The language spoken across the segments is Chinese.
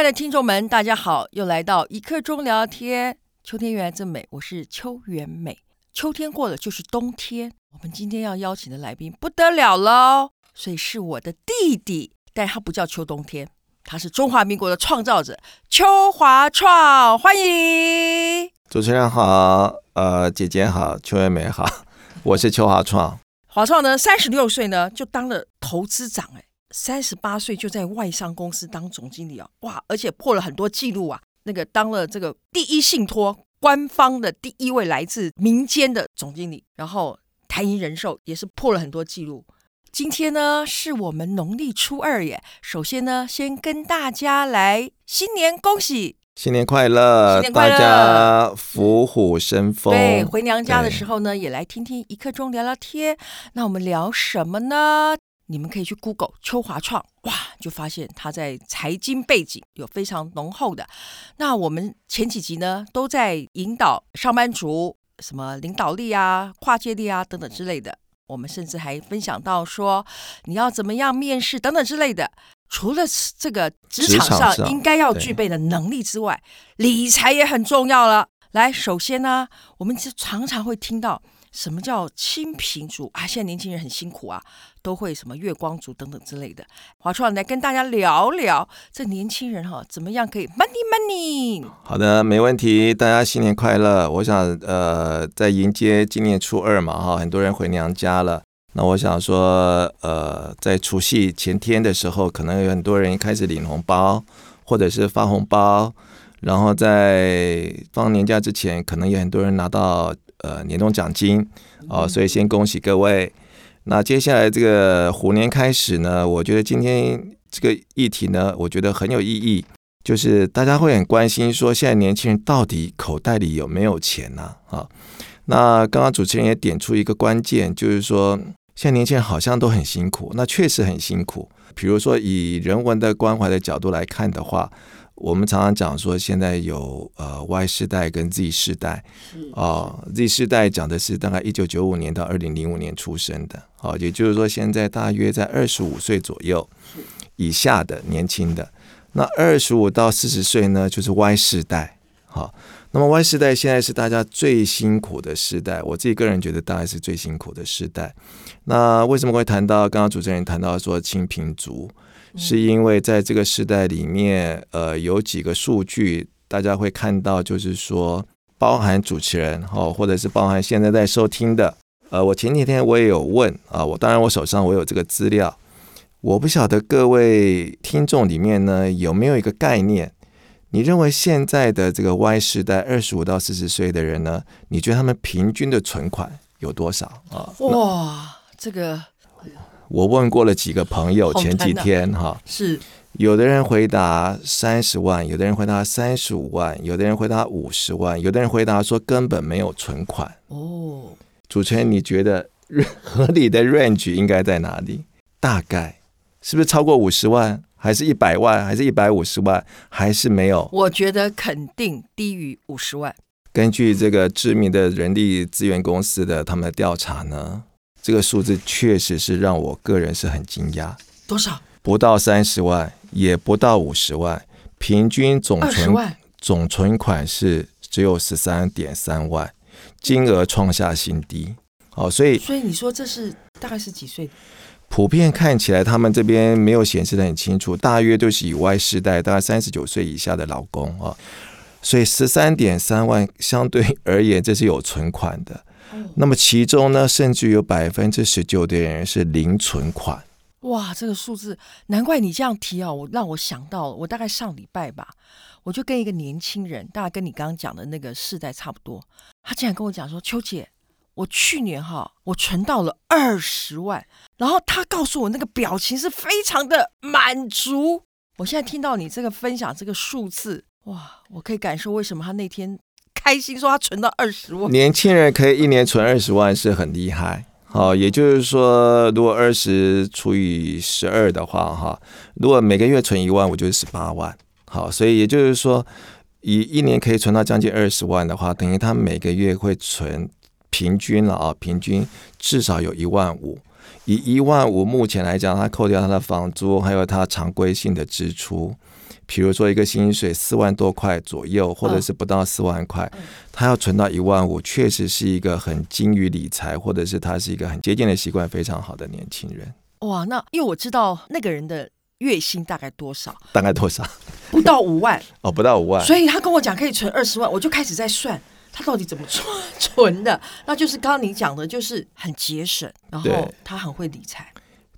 亲爱的听众们，大家好，又来到一刻钟聊天。秋天原来真美，我是邱元美。秋天过了就是冬天，我们今天要邀请的来宾不得了喽，所以是我的弟弟，但他不叫秋冬天，他是中华民国的创造者邱华创，欢迎。主持人好，呃，姐姐好，邱元美好，我是邱华创。华创呢，三十六岁呢就当了投资长，哎，三十八岁就在外商公司当总经理啊，哇，而且破了很多记录啊，那个当了这个第一信托官方的第一位来自民间的总经理，然后台银人寿也是破了很多记录。今天呢是我们农历初二耶，首先呢先跟大家来新年恭喜。新年快乐！新年快乐！大家虎虎生风。对，回娘家的时候呢，也来听听一刻钟聊聊天。那我们聊什么呢？你们可以去 Google 邱华创，哇，就发现他在财经背景有非常浓厚的。那我们前几集呢，都在引导上班族什么领导力啊、跨界力啊等等之类的。我们甚至还分享到说，你要怎么样面试等等之类的。除了这个职场上应该要具备的能力之外，理财也很重要了。来，首先呢，我们就常常会听到什么叫清贫族啊？现在年轻人很辛苦啊，都会什么月光族等等之类的。华创来跟大家聊聊，这年轻人哈怎么样可以 money money？好的，没问题。大家新年快乐！我想呃，在迎接今年初二嘛哈，很多人回娘家了。那我想说，呃，在除夕前天的时候，可能有很多人开始领红包，或者是发红包，然后在放年假之前，可能有很多人拿到呃年终奖金，哦，所以先恭喜各位。那接下来这个虎年开始呢，我觉得今天这个议题呢，我觉得很有意义，就是大家会很关心说，现在年轻人到底口袋里有没有钱呢？啊，那刚刚主持人也点出一个关键，就是说。现在年轻人好像都很辛苦，那确实很辛苦。比如说，以人文的关怀的角度来看的话，我们常常讲说，现在有呃 Y 世代跟 Z 世代，哦，Z 世代讲的是大概一九九五年到二零零五年出生的，哦，也就是说现在大约在二十五岁左右以下的年轻的。那二十五到四十岁呢，就是 Y 世代，好。那么 Y 世代现在是大家最辛苦的时代，我自己个人觉得大概是最辛苦的时代。那为什么会谈到刚刚主持人谈到说清贫族，是因为在这个时代里面，呃，有几个数据大家会看到，就是说包含主持人哈，或者是包含现在在收听的，呃，我前几天我也有问啊，我当然我手上我有这个资料，我不晓得各位听众里面呢有没有一个概念。你认为现在的这个 Y 时代二十五到四十岁的人呢？你觉得他们平均的存款有多少啊？哇，这个我问过了几个朋友，前几天哈，是有的人回答三十万，有的人回答三十五万，有的人回答五十万，有的人回答说根本没有存款。哦，主持人，你觉得合理的 range 应该在哪里？大概是不是超过五十万？还是一百万，还是一百五十万，还是没有？我觉得肯定低于五十万。根据这个知名的人力资源公司的他们的调查呢，这个数字确实是让我个人是很惊讶。多少？不到三十万，也不到五十万，平均总存总存款是只有十三点三万，金额创下新低。好，所以所以你说这是大概是几岁？普遍看起来，他们这边没有显示的很清楚，大约都是以 Y 世代，大概三十九岁以下的老公啊，所以十三点三万相对而言，这是有存款的。那么其中呢，甚至有百分之十九的人是零存款。哇，这个数字，难怪你这样提啊，我让我想到了，我大概上礼拜吧，我就跟一个年轻人，大概跟你刚刚讲的那个世代差不多，他竟然跟我讲说，秋姐。我去年哈，我存到了二十万，然后他告诉我那个表情是非常的满足。我现在听到你这个分享这个数字，哇，我可以感受为什么他那天开心说他存到二十万。年轻人可以一年存二十万是很厉害，好，也就是说，如果二十除以十二的话，哈，如果每个月存一万，我就是十八万。好，所以也就是说，以一年可以存到将近二十万的话，等于他每个月会存。平均了啊，平均至少有一万五。以一万五目前来讲，他扣掉他的房租，还有他常规性的支出，比如说一个薪水四万多块左右，或者是不到四万块，他要存到一万五，确实是一个很精于理财，或者是他是一个很节俭的习惯非常好的年轻人。哇，那因为我知道那个人的月薪大概多少？大概多少？不到五万 哦，不到五万。所以他跟我讲可以存二十万，我就开始在算他到底怎么存存的。那就是刚刚你讲的，就是很节省，然后他很会理财。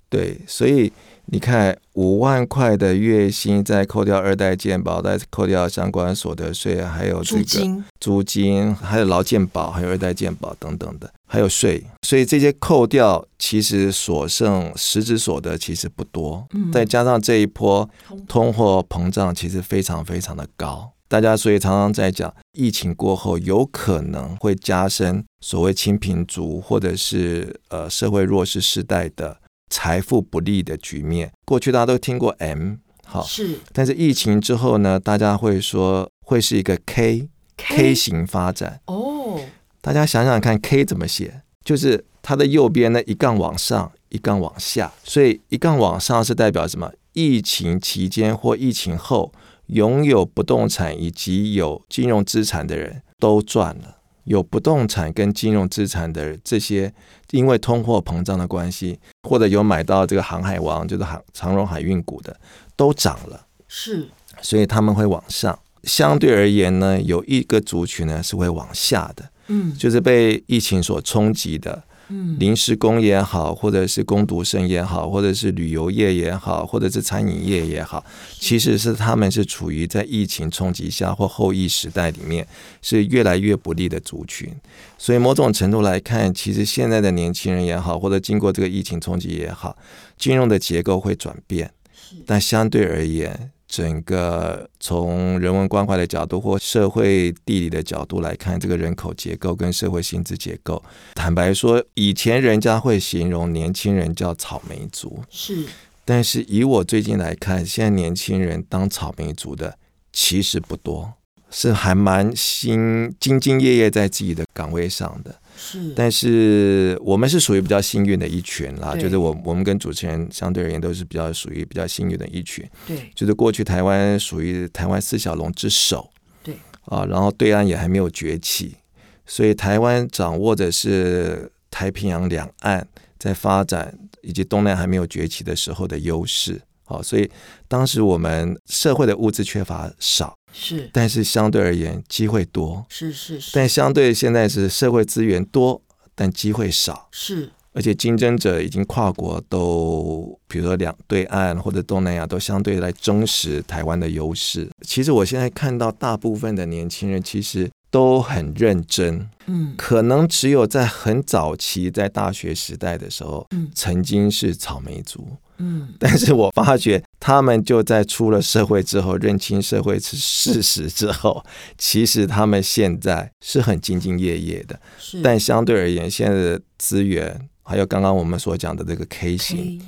对，所以。你看五万块的月薪，再扣掉二代健保，再扣掉相关所得税，还有这个租金，租金还有劳健保，还有二代健保等等的，还有税，所以这些扣掉，其实所剩实质所得其实不多。嗯，再加上这一波通货膨胀，其实非常非常的高。大家所以常常在讲，疫情过后有可能会加深所谓清贫族或者是呃社会弱势世代的。财富不利的局面，过去大家都听过 M 好，是，但是疫情之后呢，大家会说会是一个 K K, K 型发展哦。大家想想看，K 怎么写？就是它的右边呢一杠往上，一杠往下，所以一杠往上是代表什么？疫情期间或疫情后拥有不动产以及有金融资产的人都赚了。有不动产跟金融资产的这些，因为通货膨胀的关系，或者有买到这个航海王，就是航长荣海运股的，都涨了。是，所以他们会往上。相对而言呢，有一个族群呢是会往下的，嗯，就是被疫情所冲击的。嗯，临时工也好，或者是工读生也好，或者是旅游业也好，或者是餐饮业也好，其实是他们是处于在疫情冲击下或后疫时代里面是越来越不利的族群。所以某种程度来看，其实现在的年轻人也好，或者经过这个疫情冲击也好，金融的结构会转变，但相对而言。整个从人文关怀的角度或社会地理的角度来看，这个人口结构跟社会薪资结构，坦白说，以前人家会形容年轻人叫草莓族，是。但是以我最近来看，现在年轻人当草莓族的其实不多，是还蛮心兢兢业业在自己的岗位上的。是，但是我们是属于比较幸运的一群啦，就是我我们跟主持人相对而言都是比较属于比较幸运的一群。对，就是过去台湾属于台湾四小龙之首。对啊，然后对岸也还没有崛起，所以台湾掌握的是太平洋两岸在发展以及东南还没有崛起的时候的优势。好，所以当时我们社会的物资缺乏少。是，但是相对而言机会多，是是是，但相对现在是社会资源多，但机会少，是，而且竞争者已经跨国都，比如说两对岸或者东南亚都相对来忠实台湾的优势。其实我现在看到大部分的年轻人其实都很认真，嗯，可能只有在很早期在大学时代的时候，嗯，曾经是草莓族。嗯，但是我发觉他们就在出了社会之后，认清社会是事实之后，其实他们现在是很兢兢业业的。是，但相对而言，现在的资源还有刚刚我们所讲的这个 K 型，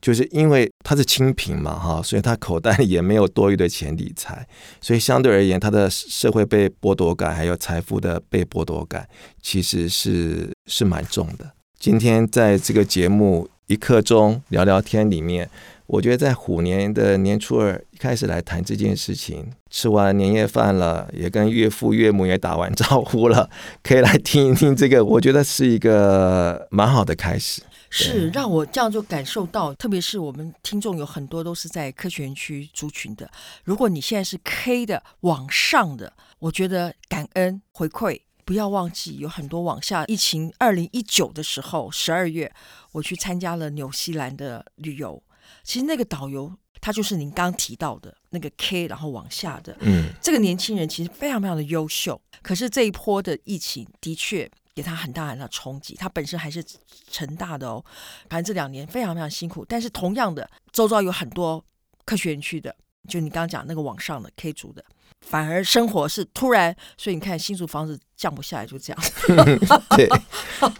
就是因为他是清贫嘛，哈，所以他口袋里也没有多余的钱理财，所以相对而言，他的社会被剥夺感还有财富的被剥夺感，其实是是蛮重的。今天在这个节目。一刻钟聊聊天里面，我觉得在虎年的年初二开始来谈这件事情，吃完年夜饭了，也跟岳父岳母也打完招呼了，可以来听一听这个，我觉得是一个蛮好的开始。是让我这样就感受到，特别是我们听众有很多都是在科学园区族群的，如果你现在是 K 的往上的，我觉得感恩回馈。不要忘记，有很多往下。疫情二零一九的时候，十二月我去参加了纽西兰的旅游。其实那个导游他就是您刚提到的那个 K，然后往下的。嗯，这个年轻人其实非常非常的优秀。可是这一波的疫情的确给他很大很大冲击。他本身还是成大的哦，反正这两年非常非常辛苦。但是同样的，周遭有很多科学园区的，就你刚刚讲那个往上的 K 组的。反而生活是突然，所以你看新竹房子降不下来，就这样。对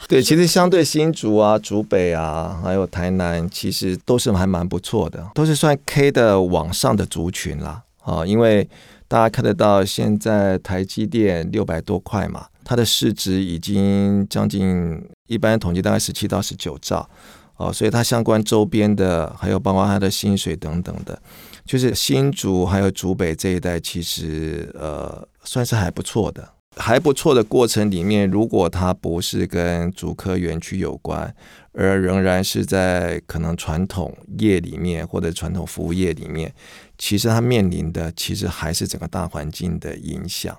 对，其实相对新竹啊、竹北啊，还有台南，其实都是还蛮不错的，都是算 K 的往上的族群啦。啊，因为大家看得到，现在台积电六百多块嘛，它的市值已经将近，一般统计大概十七到十九兆。哦，所以它相关周边的，还有包括它的薪水等等的，就是新竹还有竹北这一带，其实呃算是还不错的，还不错的过程里面，如果它不是跟竹科园区有关，而仍然是在可能传统业里面或者传统服务业里面，其实它面临的其实还是整个大环境的影响。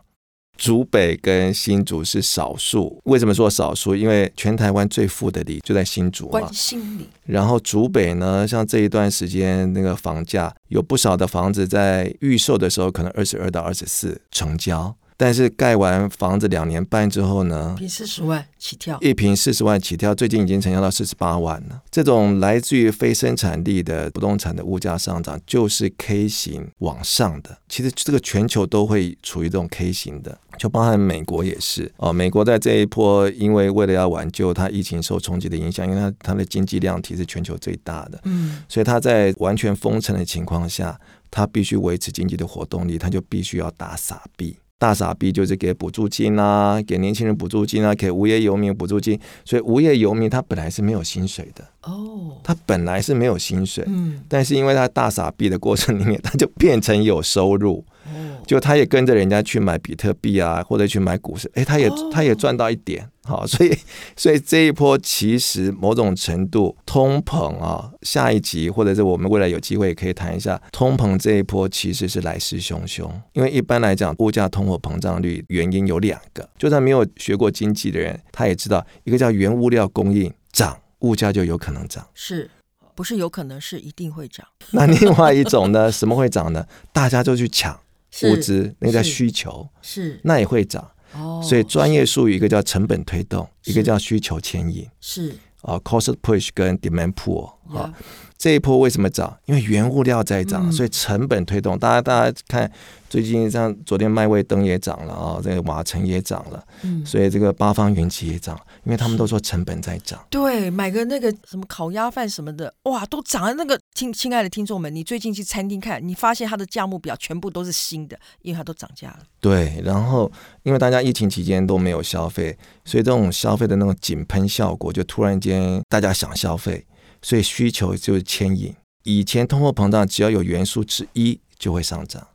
竹北跟新竹是少数，为什么说少数？因为全台湾最富的里就在新竹嘛。关心里。然后竹北呢，像这一段时间那个房价，有不少的房子在预售的时候，可能二十二到二十四成交。但是盖完房子两年半之后呢，一平四十万起跳，一平四十万起跳，最近已经成交到四十八万了。这种来自于非生产力的不动产的物价上涨，就是 K 型往上的。其实这个全球都会处于这种 K 型的，就包含美国也是哦。美国在这一波，因为为了要挽救它疫情受冲击的影响，因为它它的经济量体是全球最大的，嗯，所以它在完全封城的情况下，它必须维持经济的活动力，它就必须要打傻币。大傻逼就是给补助金啊，给年轻人补助金啊，给无业游民补助金。所以无业游民他本来是没有薪水的哦，他本来是没有薪水，嗯，但是因为他大傻逼的过程里面，他就变成有收入。就他也跟着人家去买比特币啊，或者去买股市，哎，他也他也赚到一点，好，所以 所以这一波其实某种程度通膨啊，下一集或者是我们未来有机会可以谈一下通膨这一波其实是来势汹汹，因为一般来讲物价通货膨胀率原因有两个，就算没有学过经济的人，他也知道一个叫原物料供应涨，物价就有可能涨，是不是有可能是一定会涨？那另外一种呢，什么会涨呢？大家就去抢。物资那个叫需求，是那也会涨哦。所以专业术语一个叫成本推动，一个叫需求牵引，是啊，cost push 跟 demand pull 啊。这一波为什么涨？因为原物料在涨，所以成本推动。大家大家看。最近像昨天麦味登也涨了啊，这个瓦城也涨了，嗯，所以这个八方云集也涨，因为他们都说成本在涨。对，买个那个什么烤鸭饭什么的，哇，都涨了。那个听亲爱的听众们，你最近去餐厅看，你发现它的价目表全部都是新的，因为它都涨价了。对，然后因为大家疫情期间都没有消费，所以这种消费的那种井喷效果，就突然间大家想消费，所以需求就是牵引。以前通货膨胀只要有元素之一就会上涨。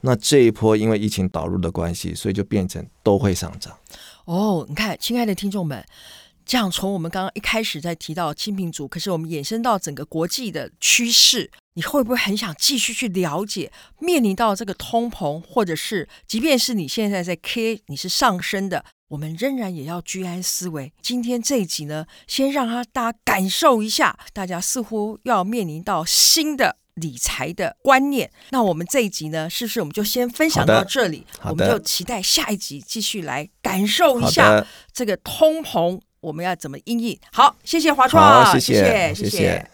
那这一波因为疫情导入的关系，所以就变成都会上涨。哦，你看，亲爱的听众们，这样从我们刚刚一开始在提到青苹族，可是我们延伸到整个国际的趋势，你会不会很想继续去了解？面临到这个通膨，或者是即便是你现在在 K，你是上升的，我们仍然也要居安思危。今天这一集呢，先让他大家感受一下，大家似乎要面临到新的。理财的观念，那我们这一集呢，是不是我们就先分享到这里？我们就期待下一集继续来感受一下这个通膨，我们要怎么应应？好，谢谢华创，谢谢，谢谢。谢谢。